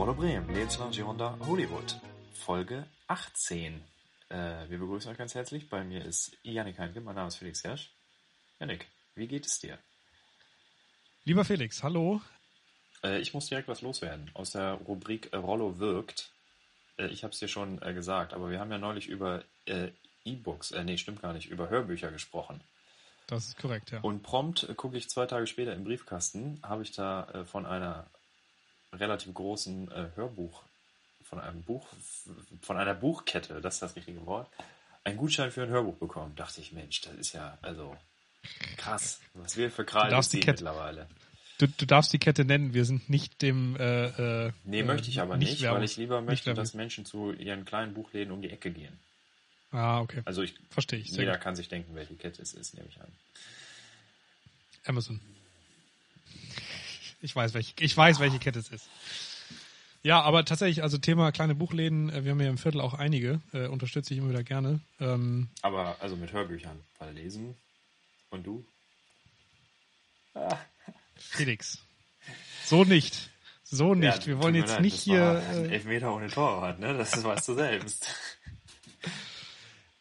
Roller Bremen, Lebenslang Gironda, Hollywood. Folge 18. Äh, wir begrüßen euch ganz herzlich. Bei mir ist Janik Heinke, mein Name ist Felix Hersch. Janik, wie geht es dir? Lieber Felix, hallo. Äh, ich muss direkt was loswerden. Aus der Rubrik Rollo wirkt. Äh, ich habe es dir schon äh, gesagt, aber wir haben ja neulich über äh, E-Books, äh, nee, stimmt gar nicht, über Hörbücher gesprochen. Das ist korrekt, ja. Und prompt äh, gucke ich zwei Tage später im Briefkasten, habe ich da von einer relativ großen äh, Hörbuch, von einem Buch, von einer Buchkette, das ist das richtige Wort, einen Gutschein für ein Hörbuch bekommen. Dachte ich, Mensch, das ist ja, also krass, was wir für Krallen Kette- mittlerweile. Du, du darfst die Kette nennen, wir sind nicht dem. Äh, äh, Nee, äh, möchte ich aber nicht, Werbung- weil ich lieber nicht möchte, dass Menschen zu ihren kleinen Buchläden um die Ecke gehen. Ah, okay. Also ich, Verstehe ich. Jeder kann sich denken, welche Kette es ist, nehme ich an. Amazon. Ich weiß, welche, ich weiß, welche Kette es ist. Ja, aber tatsächlich, also Thema kleine Buchläden, äh, wir haben ja im Viertel auch einige, äh, unterstütze ich immer wieder gerne. Ähm, Aber also mit Hörbüchern, weil lesen und du? Felix. So nicht. So nicht. Ja, wir wollen jetzt leid, nicht hier. Äh, Elfmeter ohne Torwart, ne? Das weißt du selbst.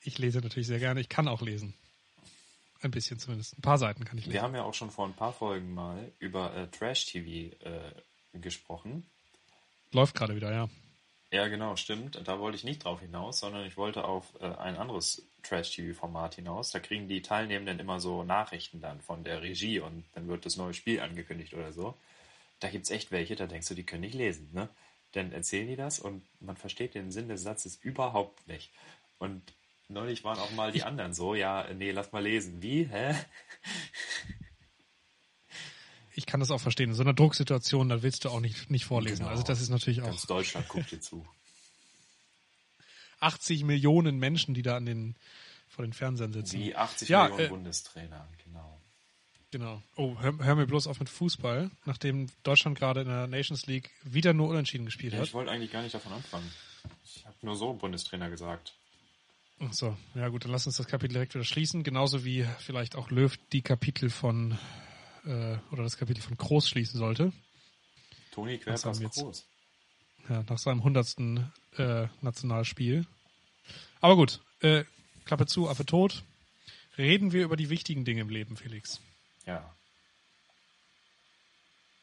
ich lese natürlich sehr gerne. Ich kann auch lesen. Ein bisschen zumindest. Ein paar Seiten kann ich lesen. Wir haben ja auch schon vor ein paar Folgen mal über äh, Trash-TV äh, gesprochen. Läuft gerade wieder, ja. Ja, genau, stimmt. Da wollte ich nicht drauf hinaus, sondern ich wollte auf äh, ein anderes Trash-TV-Format hinaus. Da kriegen die Teilnehmenden immer so Nachrichten dann von der Regie und dann wird das neue Spiel angekündigt oder so. Da gibt's echt welche, da denkst du, die können nicht lesen, ne? Dann erzählen die das und man versteht den Sinn des Satzes überhaupt nicht. Und neulich waren auch mal die anderen so, ja, nee, lass mal lesen. Wie? Hä? Ich kann das auch verstehen. In so einer Drucksituation, da willst du auch nicht, nicht vorlesen. Genau. Also das ist natürlich auch Ganz Deutschland guckt dir zu. 80 Millionen Menschen, die da an den, vor den Fernsehern sitzen. Wie 80 Ja, Millionen äh, Bundestrainer, genau. Genau. Oh, hör, hör mir bloß auf mit Fußball, nachdem Deutschland gerade in der Nations League wieder nur unentschieden gespielt Ja, hat. ich wollte eigentlich gar nicht davon anfangen. Ich habe nur so Bundestrainer gesagt. Ach so, ja gut, dann lass uns das Kapitel direkt wieder schließen. Genauso wie vielleicht auch Löw die Kapitel von äh, oder das Kapitel von Groß schließen sollte. Toni Querpass groß. Ja, nach seinem hundertsten äh, Nationalspiel. Aber gut, äh, Klappe zu, Affe tot. Reden wir über die wichtigen Dinge im Leben, Felix. Ja.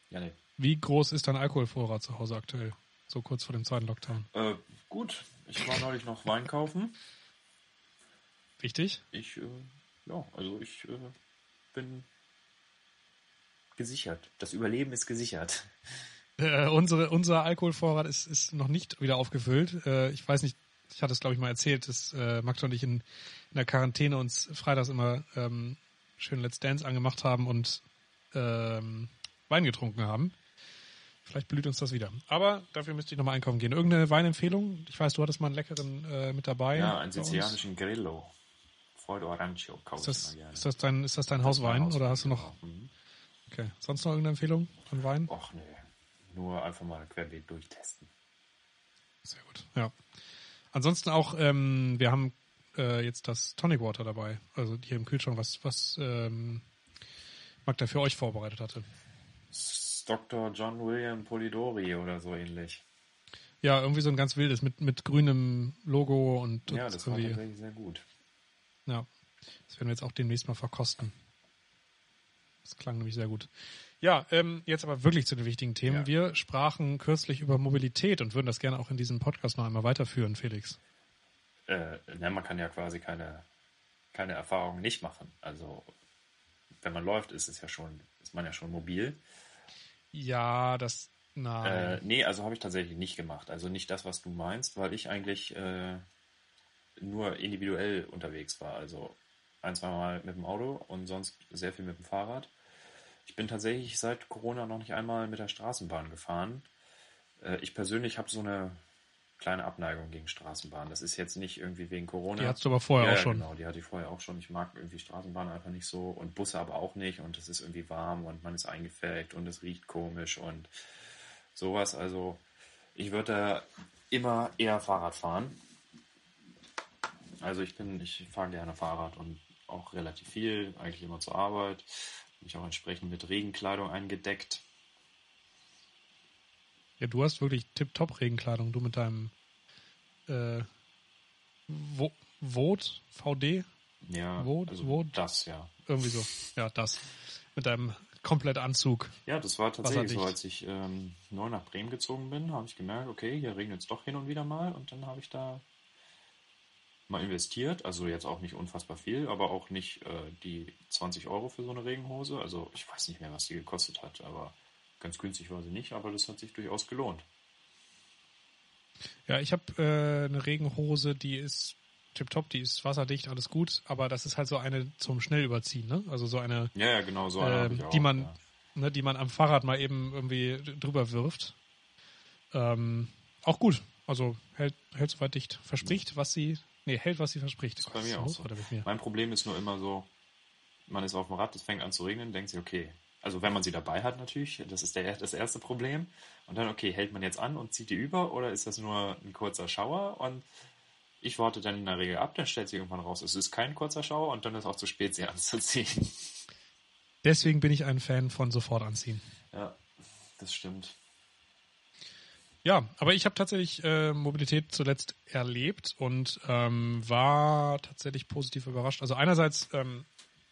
Ja, nee. Wie groß ist dein Alkoholvorrat zu Hause aktuell? So kurz vor dem zweiten Lockdown. Äh, gut, ich war neulich noch Wein kaufen. Wichtig? Ich, äh, ja, also ich äh, bin gesichert. Das Überleben ist gesichert. Äh, unsere, unser Alkoholvorrat ist, ist noch nicht wieder aufgefüllt. Äh, ich weiß nicht, ich hatte es glaube ich mal erzählt, dass äh, Magda und ich in, in der Quarantäne uns freitags immer ähm, schön Let's Dance angemacht haben und ähm, Wein getrunken haben. Vielleicht blüht uns das wieder. Aber dafür müsste ich nochmal einkaufen gehen. Irgendeine Weinempfehlung? Ich weiß, du hattest mal einen leckeren äh, mit dabei. Ja, einen sizilianischen Grillo. Kaufe Ist das, ist das dein, ist das dein Hauswein oder hast du noch? genau. Mhm. Okay. Sonst noch irgendeine Empfehlung von Wein? Och nee, nur einfach mal querbeet durchtesten. Sehr gut, ja. Ansonsten auch, ähm, wir haben äh, jetzt das Tonic Water dabei, also hier im Kühlschrank, was, was ähm, Magda für euch vorbereitet hatte. Dr. John William Polidori oder so ähnlich. Ja, irgendwie so ein ganz wildes mit, mit grünem Logo und, Ja, das war tatsächlich sehr gut. Ja. Das werden wir jetzt auch demnächst mal verkosten. Das klang nämlich sehr gut. Ja, ähm, jetzt aber wirklich zu den wichtigen Themen. Ja. Wir sprachen kürzlich über Mobilität und würden das gerne auch in diesem Podcast noch einmal weiterführen, Felix. Äh, na, man kann ja quasi keine, keine Erfahrung nicht machen. Also wenn man läuft, ist es ja schon, ist man ja schon mobil. Ja, das, Äh, nein. nee, also habe ich tatsächlich nicht gemacht. Also nicht das, was du meinst, weil ich eigentlich äh, nur individuell unterwegs war. Also ein, zwei Mal mit dem Auto und sonst sehr viel mit dem Fahrrad. Ich bin tatsächlich seit Corona noch nicht einmal mit der Straßenbahn gefahren. Äh, ich persönlich habe so eine kleine Abneigung gegen Straßenbahn. Das ist jetzt nicht irgendwie wegen Corona. Die hattest du aber vorher ja, auch schon. Genau, die hatte ich vorher auch schon. Ich mag irgendwie Straßenbahn einfach nicht so und Busse aber auch nicht und es ist irgendwie warm und man ist eingefärbt und es riecht komisch und sowas. Also ich würde da immer eher Fahrrad fahren. Also ich bin, ich fahre gerne Fahrrad und auch relativ viel, eigentlich immer zur Arbeit. Bin ich auch entsprechend mit Regenkleidung eingedeckt. Ja, du hast wirklich tipptopp Regenkleidung. Du mit deinem äh, Vo Vote, VD, Ja, Wo- also wo- das, ja. irgendwie so. Ja, das. Mit deinem Komplettanzug. Ja, das war tatsächlich so, als ich ähm, neu nach Bremen gezogen bin, habe ich gemerkt, okay, hier regnet es doch hin und wieder mal und dann habe ich da mal investiert, also jetzt auch nicht unfassbar viel, aber auch nicht äh, die 20 Euro für so eine Regenhose, also ich weiß nicht mehr, was die gekostet hat, aber ganz günstig war sie nicht, aber das hat sich durchaus gelohnt. Ja, ich habe äh, eine Regenhose, die ist tipptopp, die ist wasserdicht, alles gut, aber das ist halt so eine zum Schnellüberziehen, ne? Also so eine, Ja, ja, genau so eine ich auch. die man, ja. ne, die man am Fahrrad mal eben irgendwie drüber wirft. Ähm, auch gut. Also hält, hält soweit dicht. Verspricht, was sie. Nee, hält, was sie verspricht. ist bei mir auch so. Oder mit mir? Mein Problem ist nur immer so, man ist auf dem Rad, es fängt an zu regnen, denkt sich, okay, also wenn man sie dabei hat natürlich, das ist der, das erste Problem. Und dann, okay, hält man jetzt an und zieht die über oder ist das nur ein kurzer Schauer? Und ich warte dann in der Regel ab, dann stellt sich irgendwann raus, es ist kein kurzer Schauer und dann ist auch zu spät, sie anzuziehen. Deswegen bin ich ein Fan von sofort anziehen. Ja, das stimmt. Ja, aber ich habe tatsächlich äh, Mobilität zuletzt erlebt und ähm, war tatsächlich positiv überrascht. Also einerseits ähm,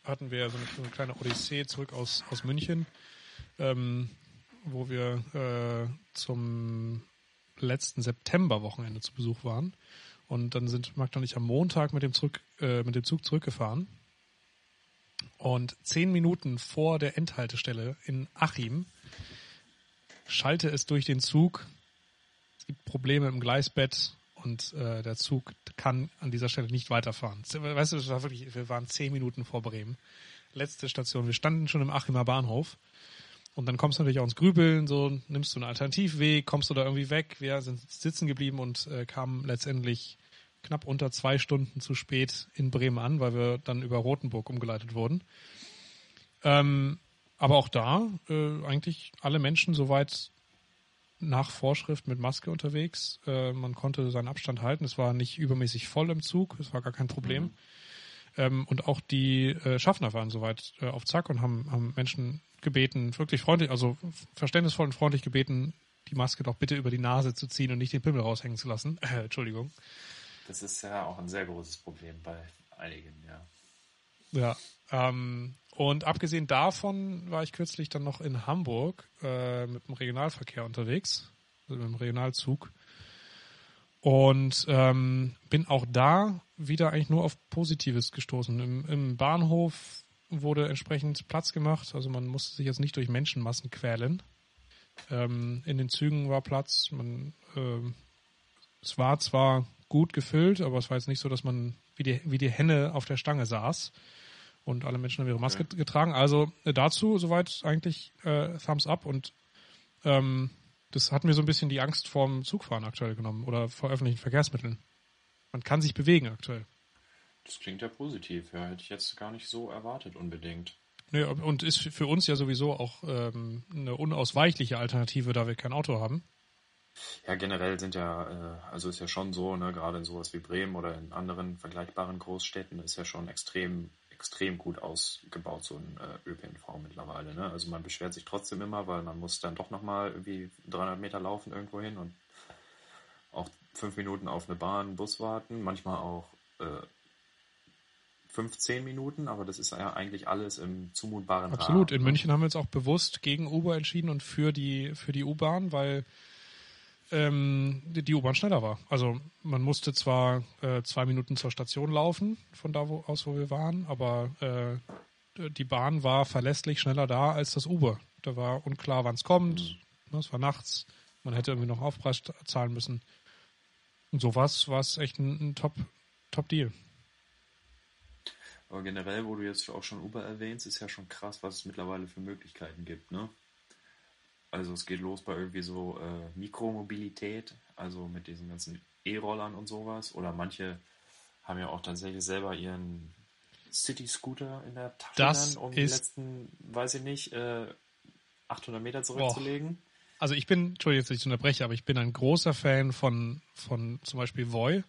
hatten wir so eine, so eine kleine Odyssee zurück aus, aus München, ähm, wo wir äh, zum letzten Septemberwochenende zu Besuch waren. Und dann sind Magda und ich am Montag mit dem, zurück, äh, mit dem Zug zurückgefahren. Und zehn Minuten vor der Endhaltestelle in Achim schalte es durch den Zug. Gibt Probleme im Gleisbett und äh, der Zug kann an dieser Stelle nicht weiterfahren. Weißt du, es war wirklich, wir waren zehn Minuten vor Bremen. Letzte Station. Wir standen schon im Achimer Bahnhof. Und dann kommst du natürlich auch ins Grübeln, so nimmst du einen Alternativweg, kommst du da irgendwie weg. Wir sind sitzen geblieben und äh, kamen letztendlich knapp unter zwei Stunden zu spät in Bremen an, weil wir dann über Rothenburg umgeleitet wurden. Ähm, aber auch da äh, eigentlich alle Menschen soweit nach Vorschrift mit Maske unterwegs. Äh, man konnte seinen Abstand halten. Es war nicht übermäßig voll im Zug. Es war gar kein Problem. Ähm, und auch die äh, Schaffner waren soweit äh, auf Zack und haben, haben Menschen gebeten, wirklich freundlich, also verständnisvoll und freundlich gebeten, die Maske doch bitte über die Nase zu ziehen und nicht den Pimmel raushängen zu lassen. Äh, Entschuldigung. Das ist ja auch ein sehr großes Problem bei einigen, ja. Ja. Ähm, und abgesehen davon war ich kürzlich dann noch in Hamburg äh, mit dem Regionalverkehr unterwegs, also mit dem Regionalzug. Und ähm, bin auch da wieder eigentlich nur auf Positives gestoßen. Im, Im Bahnhof wurde entsprechend Platz gemacht, also man musste sich jetzt nicht durch Menschenmassen quälen. Ähm, in den Zügen war Platz. Man, ähm, es war zwar gut gefüllt, aber es war jetzt nicht so, dass man wie die, wie die Henne auf der Stange saß und alle Menschen haben ihre Maske getragen. Also äh, dazu soweit eigentlich äh, Thumbs up und ähm, das hat mir so ein bisschen die Angst vorm Zugfahren aktuell genommen oder vor öffentlichen Verkehrsmitteln. Man kann sich bewegen aktuell. Das klingt ja positiv, ja. Hätte ich jetzt gar nicht so erwartet unbedingt. Nee, und ist für- für uns ja sowieso auch ähm, eine unausweichliche Alternative, da wir kein Auto haben. Ja, generell sind ja, äh, also ist ja schon so, ne, gerade in sowas wie Bremen oder in anderen vergleichbaren Großstädten ist ja schon extrem, extrem gut ausgebaut, so ein äh, ÖPNV mittlerweile. Ne? Also man beschwert sich trotzdem immer, weil man muss dann doch nochmal irgendwie 300 Meter laufen irgendwo hin und auch fünf Minuten auf eine Bahn, Bus warten, manchmal auch äh, 15 Minuten, aber das ist ja eigentlich alles im zumutbaren Absolut. Rahmen. In ne? München haben wir uns auch bewusst gegen Uber entschieden und für die, für die U-Bahn, weil ähm, die, U-Bahn schneller war. Also man musste zwar äh, zwei Minuten zur Station laufen, von da wo, aus, wo wir waren, aber äh, die Bahn war verlässlich schneller da als das Uber. Da war unklar, wann es kommt. Ne, Es war nachts. Man hätte irgendwie noch Aufpreis zahlen müssen. Und so war es echt ein, ein Top, Top-Deal. Aber generell, wo du jetzt auch schon Uber erwähnst, ist ja schon krass, was es mittlerweile für Möglichkeiten gibt, ne? Also es geht los bei irgendwie so äh, Mikromobilität, also mit diesen ganzen E-Rollern und sowas. Oder manche haben ja auch tatsächlich selber ihren City-Scooter in der Tasche Das dann, um die letzten, weiß ich nicht, äh, 800 Meter zurückzulegen. Also ich bin, Entschuldigung, dass ich unterbreche, aber ich bin ein großer Fan von, von zum Beispiel Voi.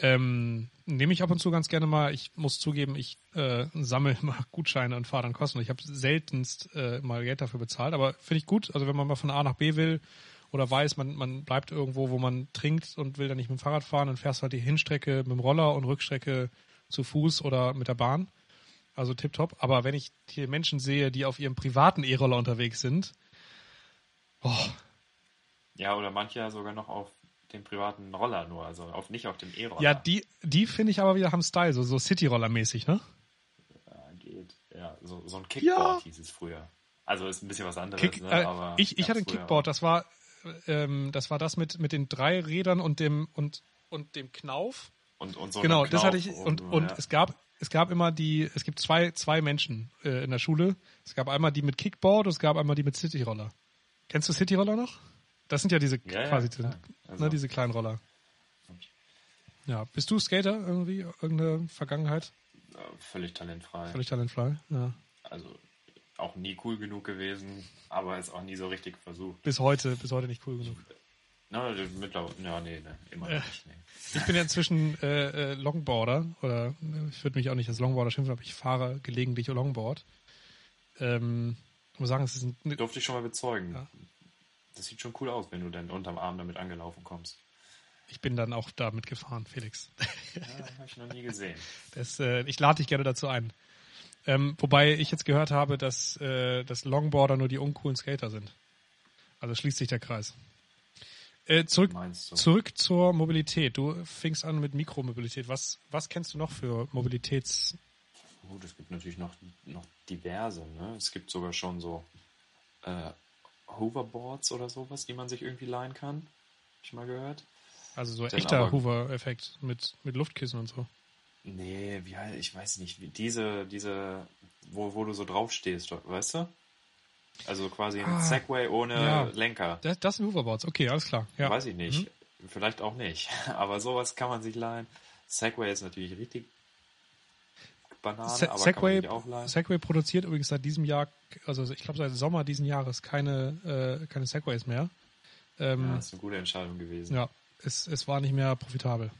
Ähm, nehme ich ab und zu ganz gerne mal. Ich muss zugeben, ich äh, sammle immer Gutscheine und fahre dann kosten. Ich habe seltenst äh, mal Geld dafür bezahlt, aber finde ich gut. Also wenn man mal von A nach B will oder weiß, man, man bleibt irgendwo, wo man trinkt und will dann nicht mit dem Fahrrad fahren, dann fährst du halt die Hinstrecke mit dem Roller und Rückstrecke zu Fuß oder mit der Bahn. Also tipptopp. Aber wenn ich hier Menschen sehe, die auf ihrem privaten E-Roller unterwegs sind, boah, Ja, oder manche sogar noch auf dem privaten Roller nur, also auf, nicht auf dem E-Roller. ja, die, die finde ich aber wieder haben Style, so, so City-Roller-mäßig, ne? Ja, geht. Ja, so, so ein Kickboard Ja. hieß es früher. Also ist ein bisschen was anderes, Kick, ne? äh, aber ich ich hatte ein Kickboard, das war, ähm, das war das mit, mit den drei Rädern und dem, und, und dem Knauf. Und, und so Genau, einen das hatte ich. Knauf Und, oben, und ja. es gab, es gab immer die, es gibt zwei, zwei Menschen äh, in der Schule. Es gab einmal die mit Kickboard und es gab einmal die mit Cityroller. Kennst du Cityroller noch? Das sind ja diese Ja, ja, quasi klar. diese, Also- ne, diese kleinen Roller. Ja, bist du Skater irgendwie? Irgendeine Vergangenheit? Völlig talentfrei. Völlig talentfrei. Ja. Also auch nie cool genug gewesen, aber ist auch nie so richtig versucht. Bis heute, bis heute nicht cool genug. Na, mittlerweile, ja, nee, nee immer Äh. noch nicht. Nee. Ich bin ja inzwischen äh, äh, Longboarder oder ich würde mich auch nicht als Longboarder schimpfen, aber ich fahre gelegentlich Longboard. Ähm, ich muss sagen, es ist ein, Durfte ich schon mal bezeugen. Ja. Das sieht schon cool aus, wenn du dann unterm Arm damit angelaufen kommst. ich bin dann auch da mitgefahren, Felix. Ja, habe ich noch nie gesehen. Das, äh, ich lade dich gerne dazu ein. Ähm, wobei ich jetzt gehört habe, dass, äh, dass Longboarder nur die uncoolen Skater sind. Also schließt sich der Kreis. Äh, zurück, zurück zur Mobilität. Du fingst an mit Mikromobilität. Was, was kennst du noch für Mobilitäts... Gut, es gibt natürlich noch, noch diverse. Ne? Es gibt sogar schon so äh, Hoverboards oder sowas, die man sich irgendwie leihen kann. Hab ich mal gehört. Also so Dann echter aber- Hoover-Effekt mit, mit Luftkissen und so. Nee, wie heißt, ich weiß nicht, wie diese, diese, wo, wo du so draufstehst, weißt du? Also quasi ein Ah, Segway ohne ja. Lenker. Das, das sind Hoverboards. Okay, alles klar. Ja. Weiß ich nicht. Vielleicht auch nicht. Aber sowas kann man sich leihen. Segway ist natürlich richtig Banane, Se aber Segway, produziert übrigens seit diesem Jahr, also ich glaube seit Sommer diesen Jahres keine, äh, keine Segways mehr. Ähm, Ja, ist eine gute Entscheidung gewesen. Ja, es, es war nicht mehr profitabel.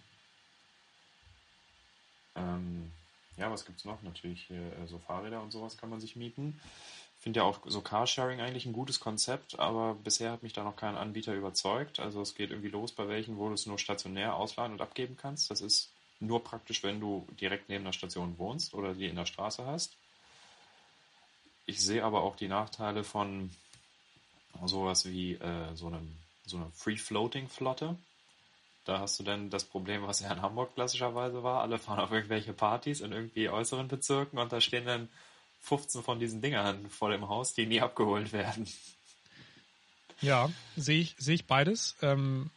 Ähm, ja, was gibt's noch? Natürlich hier, äh, so Fahrräder und sowas kann man sich mieten. Ich finde ja auch so Carsharing eigentlich ein gutes Konzept, aber bisher hat mich da noch kein Anbieter überzeugt. Also es geht irgendwie los bei welchen, wo du es nur stationär ausleihen und abgeben kannst. Das ist nur praktisch, wenn du direkt neben der Station wohnst oder die in der Straße hast. Ich sehe aber auch die Nachteile von sowas wie äh, so, einem, so einer Free-Floating-Flotte. Da hast du dann das Problem, was ja in Hamburg klassischerweise war. Alle fahren auf irgendwelche Partys in irgendwie äußeren Bezirken und da stehen dann 15 von diesen Dingern vor dem Haus, die nie abgeholt werden. Ja, sehe ich, sehe ich beides. Ähm,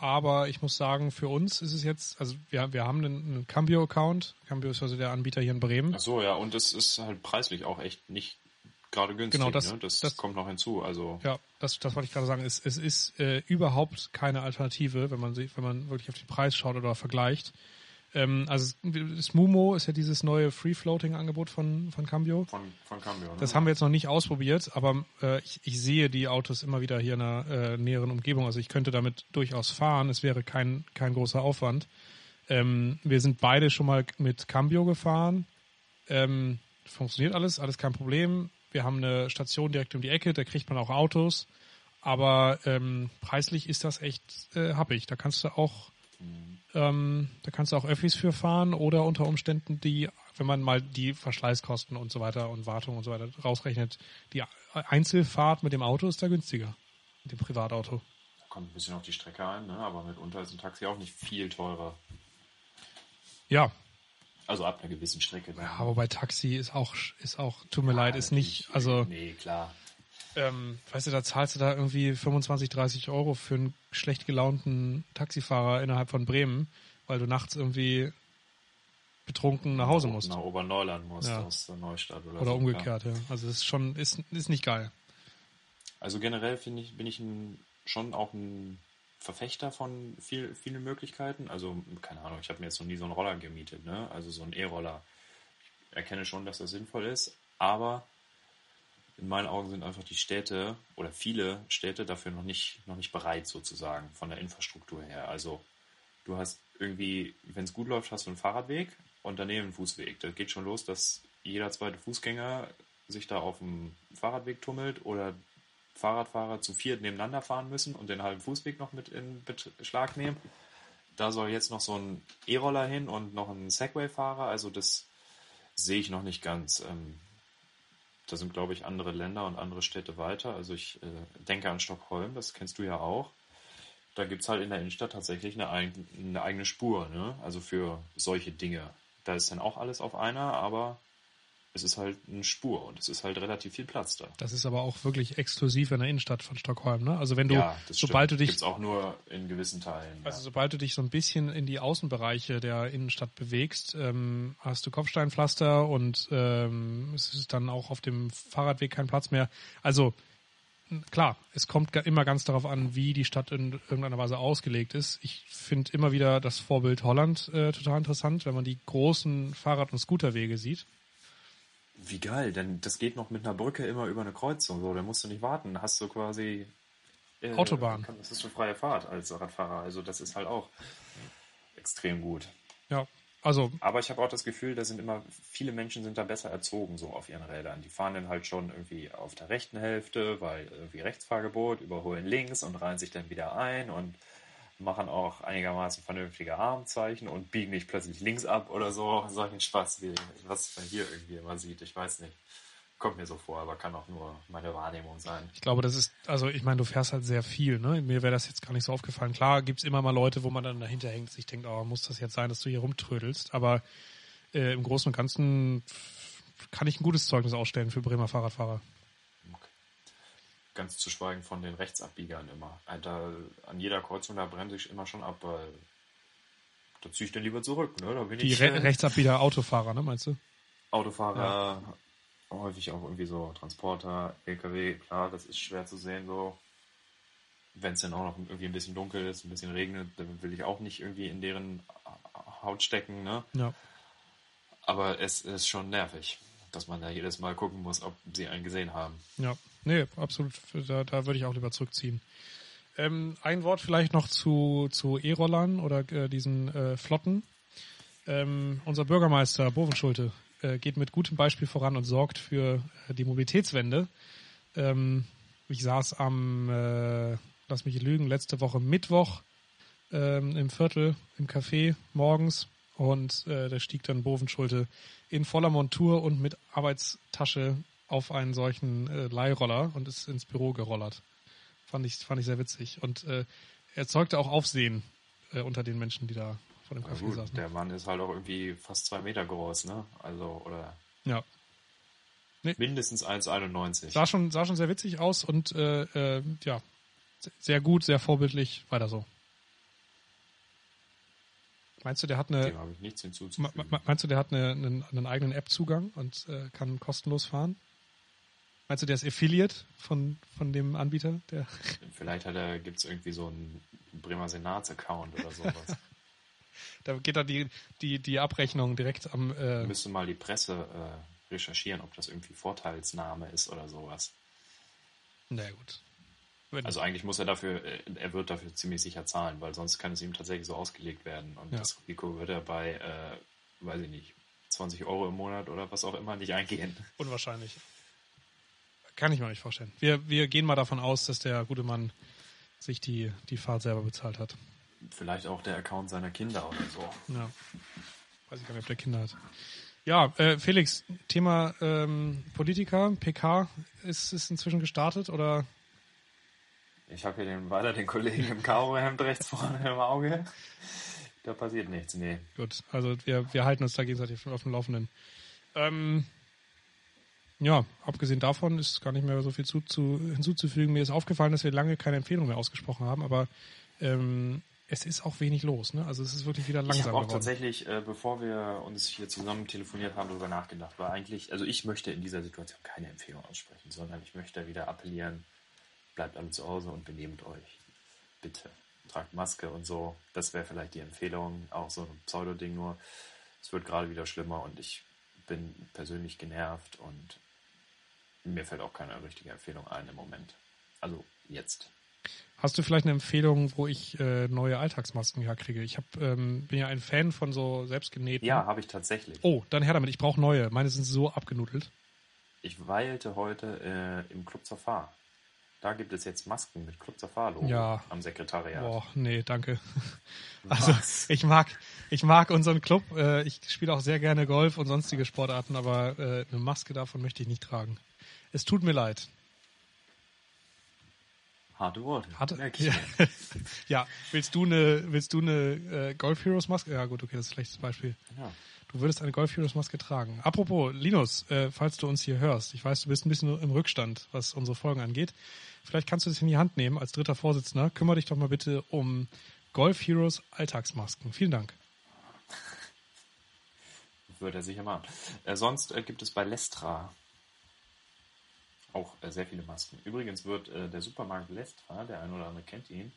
aber ich muss sagen, für uns ist es jetzt, also wir, wir haben einen, einen Cambio-Account. Cambio ist also der Anbieter hier in Bremen. Ach so, ja, und es ist halt preislich auch echt nicht gerade günstig. Genau, das- ne? das, das- kommt noch hinzu. Also Ja, das, das wollte ich gerade sagen. Es, es ist äh, überhaupt keine Alternative, wenn man sich, wenn man wirklich auf den Preis schaut oder vergleicht. Ähm, also das Mumo ist ja dieses neue Free-Floating-Angebot von, von Cambio. von, von Cambio. Ne? Das haben wir jetzt noch nicht ausprobiert, aber äh, ich, ich sehe die Autos immer wieder hier in der äh, näheren Umgebung. Also ich könnte damit durchaus fahren. Es wäre kein, kein großer Aufwand. Ähm, wir sind beide schon mal mit Cambio gefahren. Ähm, funktioniert alles, alles kein Problem. Wir haben eine Station direkt um die Ecke, da kriegt man auch Autos. Aber ähm, preislich ist das echt äh, happig. Da kannst du auch ähm, da kannst du auch Öffis für fahren oder unter Umständen die, wenn man mal die Verschleißkosten und so weiter und Wartung und so weiter rausrechnet, die Einzelfahrt mit dem Auto ist da günstiger. Mit dem Privatauto. Kommt ein bisschen auf die Strecke ein, ne? aber mitunter ist ein Taxi auch nicht viel teurer. Ja, Also ab einer gewissen Strecke. Dann. aber bei Taxi ist auch, ist auch, tut mir leid, ist nicht, also, Nee, klar. Ähm, weißt du, da zahlst du da irgendwie 25, 30 Euro für einen schlecht gelaunten Taxifahrer innerhalb von Bremen, weil du nachts irgendwie betrunken nach Hause musst. Nach Oberneuland musst Ja. aus der Neustadt oder, Oder so. umgekehrt, ja. Also das ist schon, ist, ist nicht geil. Also generell finde ich, bin ich ein, schon auch ein Verfechter von viel, vielen Möglichkeiten. Also, keine Ahnung, ich habe mir jetzt noch nie so einen Roller gemietet, ne? Also so einen E-Roller. Ich erkenne schon, dass das sinnvoll ist, aber in meinen Augen sind einfach die Städte oder viele Städte dafür noch nicht, noch nicht bereit, sozusagen, von der Infrastruktur her. Also du hast irgendwie, wenn es gut läuft, hast du einen Fahrradweg und daneben einen Fußweg. Da geht schon los, dass jeder zweite Fußgänger sich da auf dem Fahrradweg tummelt oder Fahrradfahrer zu viert nebeneinander fahren müssen und den halben Fußweg noch mit in Beschlag nehmen. Da soll jetzt noch so ein E-Roller hin und noch ein Segway-Fahrer. Also das sehe ich noch nicht ganz. Ähm, da sind, glaube ich, andere Länder und andere Städte weiter. Also ich äh, denke an Stockholm, das kennst du ja auch. Da gibt es halt in der Innenstadt tatsächlich eine, eine eigene Spur, ne? also für solche Dinge. Da ist dann auch alles auf einer, aber es ist halt eine Spur und es ist halt relativ viel Platz da. Das ist aber auch wirklich exklusiv in der Innenstadt von Stockholm, ne? Also wenn du, ja, sobald stimmt. du dich, Gibt's auch nur in gewissen Teilen. Also ja. sobald du dich so ein bisschen in die Außenbereiche der Innenstadt bewegst, ähm, hast du Kopfsteinpflaster und ähm, es ist dann auch auf dem Fahrradweg kein Platz mehr. Also klar, es kommt immer ganz darauf an, wie die Stadt in irgendeiner Weise ausgelegt ist. Ich finde immer wieder das Vorbild Holland äh, total interessant, wenn man die großen Fahrrad- und Scooterwege sieht. Wie geil, denn das geht noch mit einer Brücke immer über eine Kreuzung. So, da musst du nicht warten. Hast du quasi äh, Autobahn. Das ist eine freie Fahrt als Radfahrer. Also das ist halt auch extrem gut. Ja, also. Aber ich habe auch das Gefühl, da sind immer viele Menschen sind da besser erzogen so auf ihren Rädern. Die fahren dann halt schon irgendwie auf der rechten Hälfte, weil irgendwie Rechtsfahrgebot, überholen links und reihen sich dann wieder ein und machen auch einigermaßen vernünftige Armzeichen und biegen nicht plötzlich links ab oder so. Solchen Spaß, wie was man hier irgendwie immer sieht. Ich weiß nicht. Kommt mir so vor, aber kann auch nur meine Wahrnehmung sein. Ich glaube, das ist, also ich meine, du fährst halt sehr viel, ne? Mir wäre das jetzt gar nicht so aufgefallen. Klar gibt's immer mal Leute, wo man dann dahinter hängt, sich denkt, oh, muss das jetzt sein, dass du hier rumtrödelst. Aber äh, im Großen und Ganzen kann ich ein gutes Zeugnis ausstellen für Bremer Fahrradfahrer. Ganz zu schweigen von den Rechtsabbiegern immer. Da, an jeder Kreuzung, da bremse ich immer schon ab, weil da ziehe ich dann lieber zurück. Ne? Da bin Die ich, Re Rechtsabbieger Autofahrer, ne, meinst du? Autofahrer, ja. häufig auch irgendwie so Transporter, LKW, klar, das ist schwer zu sehen so. Wenn es dann auch noch irgendwie ein bisschen dunkel ist, ein bisschen regnet, dann will ich auch nicht irgendwie in deren Haut stecken, ne? Ja. Aber es ist schon nervig, dass man da jedes Mal gucken muss, ob sie einen gesehen haben. Ja. Nee, absolut. Da, da würde ich auch lieber zurückziehen. Ähm, ein Wort vielleicht noch zu, zu E-Rollern oder äh, diesen äh, Flotten. Ähm, unser Bürgermeister Bovenschulte äh, geht mit gutem Beispiel voran und sorgt für äh, die Mobilitätswende. Ähm, ich saß am, äh, lass mich lügen, letzte Woche Mittwoch ähm, im Viertel im Café morgens und äh, da stieg dann Bovenschulte in voller Montur und mit Arbeitstasche auf einen solchen äh, Leihroller und ist ins Büro gerollert. Fand ich, fand ich sehr witzig. Und äh, erzeugte auch Aufsehen äh, unter den Menschen, die da vor dem Café saßen. Der Mann ist halt auch irgendwie fast zwei Meter groß, ne? Also, oder. Ja. Nee. Mindestens 1,91. Sah schon, sah schon sehr witzig aus und äh, äh, ja, sehr gut, sehr vorbildlich. Weiter so. Meinst du, der hat eine. Dem habe ich nichts hinzuzufügen. Meinst du, der hat eine, einen, einen eigenen App-Zugang und äh, kann kostenlos fahren? Meinst du, der ist Affiliate von, von dem Anbieter? Der Vielleicht gibt es irgendwie so einen Bremer Senats-Account oder sowas. da geht da die, die, die Abrechnung direkt am. Äh Müsste mal die Presse äh, recherchieren, ob das irgendwie Vorteilsnahme ist oder sowas. Na naja, gut. Wenn also eigentlich muss er dafür, äh, er wird dafür ziemlich sicher zahlen, weil sonst kann es ihm tatsächlich so ausgelegt werden. Und ja. das Risiko wird er bei, äh, weiß ich nicht, 20 Euro im Monat oder was auch immer nicht eingehen. Unwahrscheinlich. Kann ich mir nicht vorstellen. Wir, wir gehen mal davon aus, dass der gute Mann sich die, die Fahrt selber bezahlt hat. Vielleicht auch der Account seiner Kinder oder so. Ja. Weiß ich gar nicht, ob der Kinder hat. Ja, äh, Felix, Thema ähm, Politiker, PK, ist, ist inzwischen gestartet oder? Ich habe hier den, weiter den Kollegen im Karo-Hemd rechts vorne im Auge. Da passiert nichts, nee. Gut, also wir, wir halten uns da gegenseitig auf dem Laufenden. Ähm, ja, abgesehen davon ist gar nicht mehr so viel zu, zu, hinzuzufügen. Mir ist aufgefallen, dass wir lange keine Empfehlung mehr ausgesprochen haben, aber ähm, es ist auch wenig los. Ne? Also es ist wirklich wieder langsam Ich habe auch geworden. tatsächlich, äh, bevor wir uns hier zusammen telefoniert haben, darüber nachgedacht. Weil eigentlich, also ich möchte in dieser Situation keine Empfehlung aussprechen, sondern ich möchte wieder appellieren, bleibt alle zu Hause und benehmt euch. Bitte. Tragt Maske und so. Das wäre vielleicht die Empfehlung. Auch so ein Pseudo-Ding nur. Es wird gerade wieder schlimmer und ich bin persönlich genervt und mir fällt auch keine richtige Empfehlung ein im Moment. Also jetzt. Hast du vielleicht eine Empfehlung, wo ich äh, neue Alltagsmasken herkriege? Ich hab, ähm, bin ja ein Fan von so selbstgenähten. Ja, habe ich tatsächlich. Oh, dann her damit. Ich brauche neue. Meine sind so abgenudelt. Ich weilte heute äh, im Club Fahr. Da gibt es jetzt Masken mit Club Zafalo Ja. am Sekretariat. Boah, nee, danke. Also Was? ich mag, ich mag unseren Club. Äh, ich spiele auch sehr gerne Golf und sonstige Sportarten, aber äh, eine Maske davon möchte ich nicht tragen. Es tut mir leid. Harte Worte. Ich ja. ja, willst du eine, willst du eine äh, Golf Heroes Maske? Ja gut, okay, das ist ein schlechtes Beispiel. Ja. Du würdest eine Golf Heroes Maske tragen. Apropos, Linus, äh, falls du uns hier hörst, ich weiß, du bist ein bisschen im Rückstand, was unsere Folgen angeht. Vielleicht kannst du das in die Hand nehmen als dritter Vorsitzender. Kümmere dich doch mal bitte um Golf Heroes Alltagsmasken. Vielen Dank. Würde er sicher machen. Äh, sonst äh, gibt es bei Lestra auch äh, sehr viele Masken. Übrigens wird äh, der Supermarkt Lestra, der eine oder andere kennt ihn,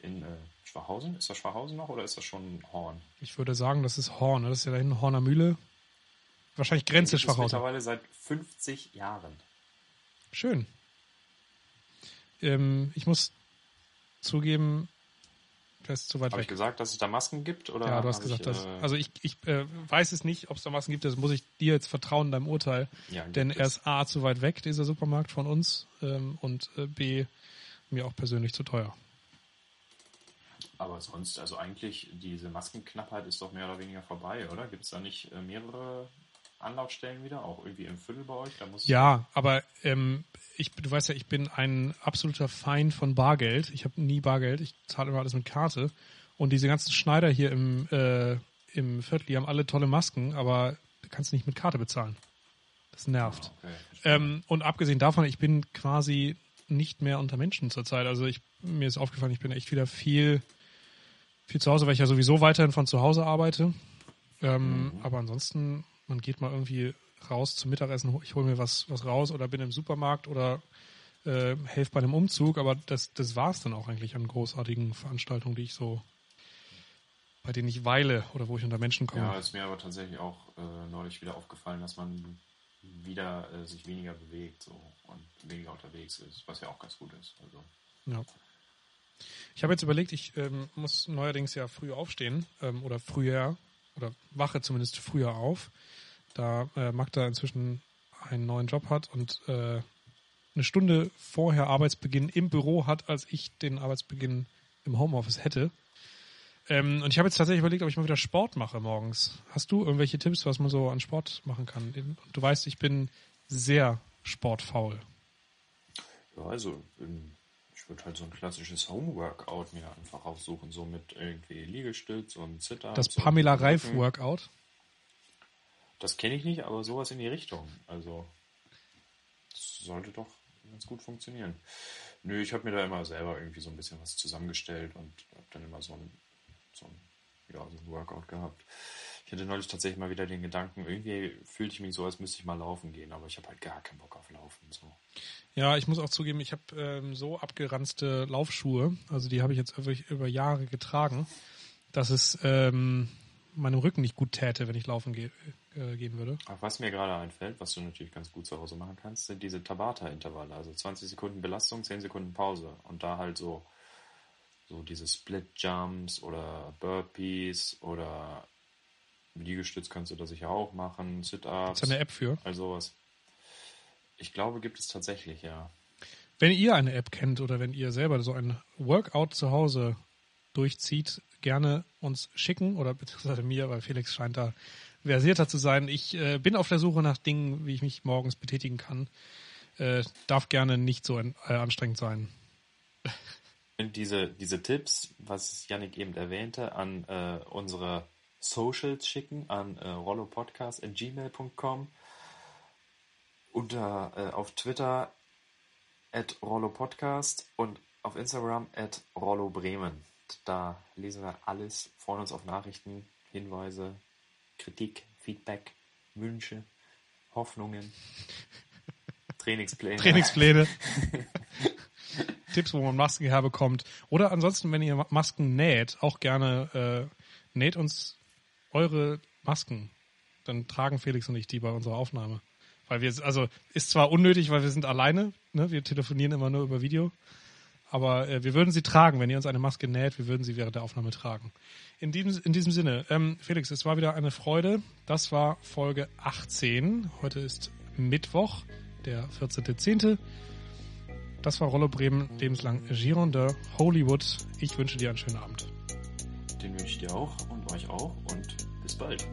in äh, Schwachhausen. Ist das Schwachhausen noch oder ist das schon Horn? Ich würde sagen, das ist Horn. ne? Das ist ja da hinten Horner Mühle. Wahrscheinlich Grenze Schwachhausen. mittlerweile seit 50 Jahren. Schön. Ähm, ich muss zugeben, das ist zu weit Habe ich gesagt, dass es da Masken gibt? Oder Ja, du hast gesagt, ich, dass. äh, Also ich, ich äh, weiß es nicht, ob es da Masken gibt, das muss ich dir jetzt vertrauen, deinem Urteil. ja, Denn er ist A zu weit weg, dieser Supermarkt von uns, ähm, und äh, B mir auch persönlich zu teuer. Aber sonst, also eigentlich, diese Maskenknappheit ist doch mehr oder weniger vorbei, oder? Gibt es da nicht äh, mehrere Anlaufstellen wieder? Auch irgendwie im Viertel bei euch? Da muss Ja, aber ähm, ich, du weißt ja, ich bin ein absoluter Feind von Bargeld. Ich habe nie Bargeld, ich zahle immer alles mit Karte. Und diese ganzen Schneider hier im, äh, im Viertel, die haben alle tolle Masken, aber du kannst nicht mit Karte bezahlen. Das nervt. Okay, verstehe. Ähm, und abgesehen davon, ich bin quasi nicht mehr unter Menschen zurzeit. Also ich, mir ist aufgefallen, ich bin echt wieder viel, viel zu Hause, weil ich ja sowieso weiterhin von zu Hause arbeite. Ähm, Aber ansonsten, man geht mal irgendwie raus zum Mittagessen, ich hole mir was, was raus oder bin im Supermarkt oder äh, helfe bei einem Umzug, aber das, das war es dann auch eigentlich an großartigen Veranstaltungen, die ich so, bei denen ich weile oder wo ich unter Menschen komme. Ja, ist mir aber tatsächlich auch äh, neulich wieder aufgefallen, dass man wieder äh, sich weniger bewegt so, und weniger unterwegs ist, was ja auch ganz gut ist. Also, Ja. Ich habe jetzt überlegt, ich ähm, muss neuerdings ja früh aufstehen ähm, oder früher oder wache zumindest früher auf, da äh, Magda inzwischen einen neuen Job hat und äh, eine Stunde vorher Arbeitsbeginn im Büro hat, als ich den Arbeitsbeginn im Homeoffice hätte. Ähm, und ich habe jetzt tatsächlich überlegt, ob ich mal wieder Sport mache morgens. Hast du irgendwelche Tipps, was man so an Sport machen kann? Du weißt, ich bin sehr sportfaul. ja, also ich würde halt so ein klassisches Homeworkout mir einfach aussuchen, so mit irgendwie Liegestütz und Zitter. Das Pamela Reif Workout. Das kenne ich nicht, aber sowas in die Richtung. Also, das sollte doch ganz gut funktionieren. Nö, ich habe mir da immer selber irgendwie so ein bisschen was zusammengestellt und habe dann immer so ein, so ein, ja, so ein Workout gehabt. Ich hatte neulich tatsächlich mal wieder den Gedanken, irgendwie fühlte ich mich so, als müsste ich mal laufen gehen, aber ich habe halt gar keinen Bock auf Laufen. So. Ja, ich muss auch zugeben, ich habe ähm, so abgeranzte Laufschuhe, also die habe ich jetzt über, über Jahre getragen, dass es ähm, meinem Rücken nicht gut täte, wenn ich laufen ge äh, gehen würde. Aber was mir gerade einfällt, was du natürlich ganz gut zu Hause machen kannst, sind diese Tabata-Intervalle. Also 20 Sekunden Belastung, 10 Sekunden Pause. Und da halt so, so diese Split-Jumps oder Burpees oder Liegestütz kannst du da sicher auch machen, Sit-Ups, Ist eine App für? all sowas. Ich glaube, gibt es tatsächlich, ja. Wenn ihr eine App kennt oder wenn ihr selber so ein Workout zu Hause durchzieht, gerne uns schicken oder beziehungsweise mir, weil Felix scheint da versierter zu sein. Ich äh, bin auf der Suche nach Dingen, wie ich mich morgens betätigen kann. Äh, darf gerne nicht so äh, anstrengend sein. Und diese, diese Tipps, was Yannick eben erwähnte, an äh, unsere Socials schicken, an äh, rollopodcast.gmail.com unter äh, auf Twitter at rollopodcast und auf Instagram at rollobremen. Da lesen wir alles, freuen uns auf Nachrichten, Hinweise, Kritik, Feedback, Wünsche, Hoffnungen, Trainingspläne. Trainingspläne. Tipps, wo man Masken herbekommt. Oder ansonsten, wenn ihr Masken näht, auch gerne äh, näht uns eure Masken. Dann tragen Felix und ich die bei unserer Aufnahme. Weil wir, also ist zwar unnötig, weil wir sind alleine, ne? wir telefonieren immer nur über Video, aber äh, wir würden sie tragen, wenn ihr uns eine Maske näht, wir würden sie während der Aufnahme tragen. In diesem, in diesem Sinne, ähm, Felix, es war wieder eine Freude. Das war Folge 18. Heute ist Mittwoch, der 14.10. Das war Rollo Bremen, lebenslang Giron de Hollywood. Ich wünsche dir einen schönen Abend. Den wünsche ich dir auch und euch auch und bis bald.